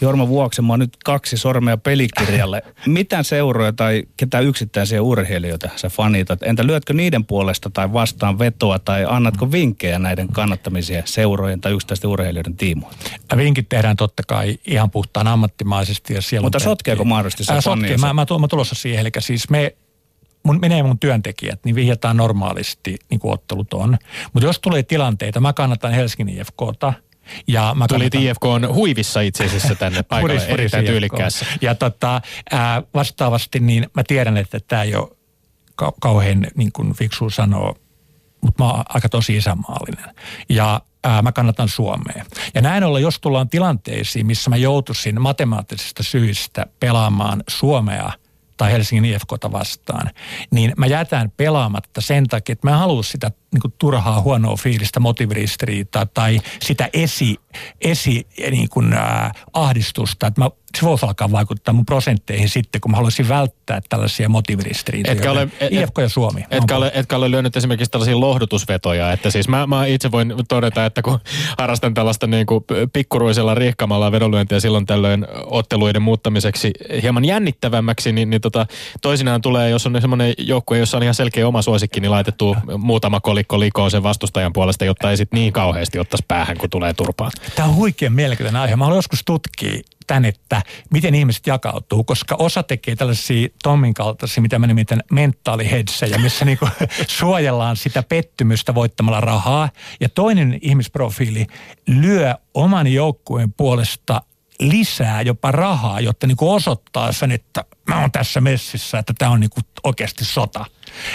Jorma Vuoksenmaa nyt kaksi sormea pelikirjalle. Mitä seuroja tai ketä yksittäisiä urheilijoita sä fanitat? Entä lyötkö niiden puolesta tai vastaan vetoa tai annatko vinkkejä näiden kannattamisia seurojen tai yksittäisten urheilijoiden tiimoilta? Vinkit tehdään totta kai ihan puhtaan ammattimaisesti. Ja siellä Mutta sotkeeko mahdollisesti se Sotkee, mä, mä, mä tulossa siihen. Eli siis me mun, menee mun työntekijät, niin vihjataan normaalisti niin kuin ottelut on. Mutta jos tulee tilanteita, mä kannatan Helsingin IFKta – ja mä Tuli IFK on huivissa itse asiassa tänne paikalle, puris, puris erittäin tyylikkäässä. Ja tota, ää, vastaavasti niin mä tiedän, että tämä ei ole ka- kauhean niin kuin fiksu sanoa, mutta mä oon aika tosi isänmaallinen. Ja ää, mä kannatan Suomea. Ja näin ollen, jos tullaan tilanteisiin, missä mä joutuisin matemaattisista syistä pelaamaan Suomea – tai Helsingin IFKta vastaan, niin mä jätän pelaamatta sen takia, että mä haluan sitä niin kuin turhaa huonoa fiilistä, motiviristiriitaa tai sitä esi, esi niin kuin, äh, ahdistusta, että mä, se voisi alkaa vaikuttaa mun prosentteihin sitten, kun mä haluaisin välttää tällaisia motiviristiriitoja. Etkä ole, et, IFK ja Suomi. Etkä ole, etkä ole lyönyt esimerkiksi tällaisia lohdutusvetoja, että siis mä, mä itse voin todeta, että kun harrastan tällaista niin kuin pikkuruisella riihkamalla vedonlyöntiä silloin tällöin otteluiden muuttamiseksi hieman jännittävämmäksi, niin, niin tota, toisinaan tulee, jos on semmoinen joukkue, jossa on ihan selkeä oma suosikki, niin laitettu muutama koli palikko likoo sen vastustajan puolesta, jotta ei sit niin kauheasti ottaisi päähän, kun tulee turpaan. Tämä on huikean mielenkiintoinen aihe. Mä haluan joskus tutkia tän, että miten ihmiset jakautuu, koska osa tekee tällaisia Tommin kaltaisia, mitä mä nimitän mentaalihedssejä, missä niinku suojellaan sitä pettymystä voittamalla rahaa. Ja toinen ihmisprofiili lyö oman joukkueen puolesta lisää jopa rahaa, jotta niin kuin osoittaa sen, että mä oon tässä messissä, että tämä on niin kuin oikeasti sota.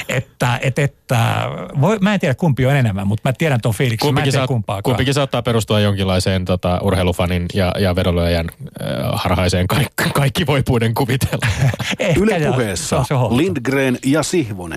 Että, et, että voi, mä en tiedä kumpi on enemmän, mutta mä tiedän tuon fiiliksen, kumpikin mä en tiedä Kumpikin saattaa perustua jonkinlaiseen tota, urheilufanin ja, ja vedonlyöjän äh, harhaiseen kaikki, kaikki voipuuden kuvitella. Yle puheessa Lindgren ja Sihvonen.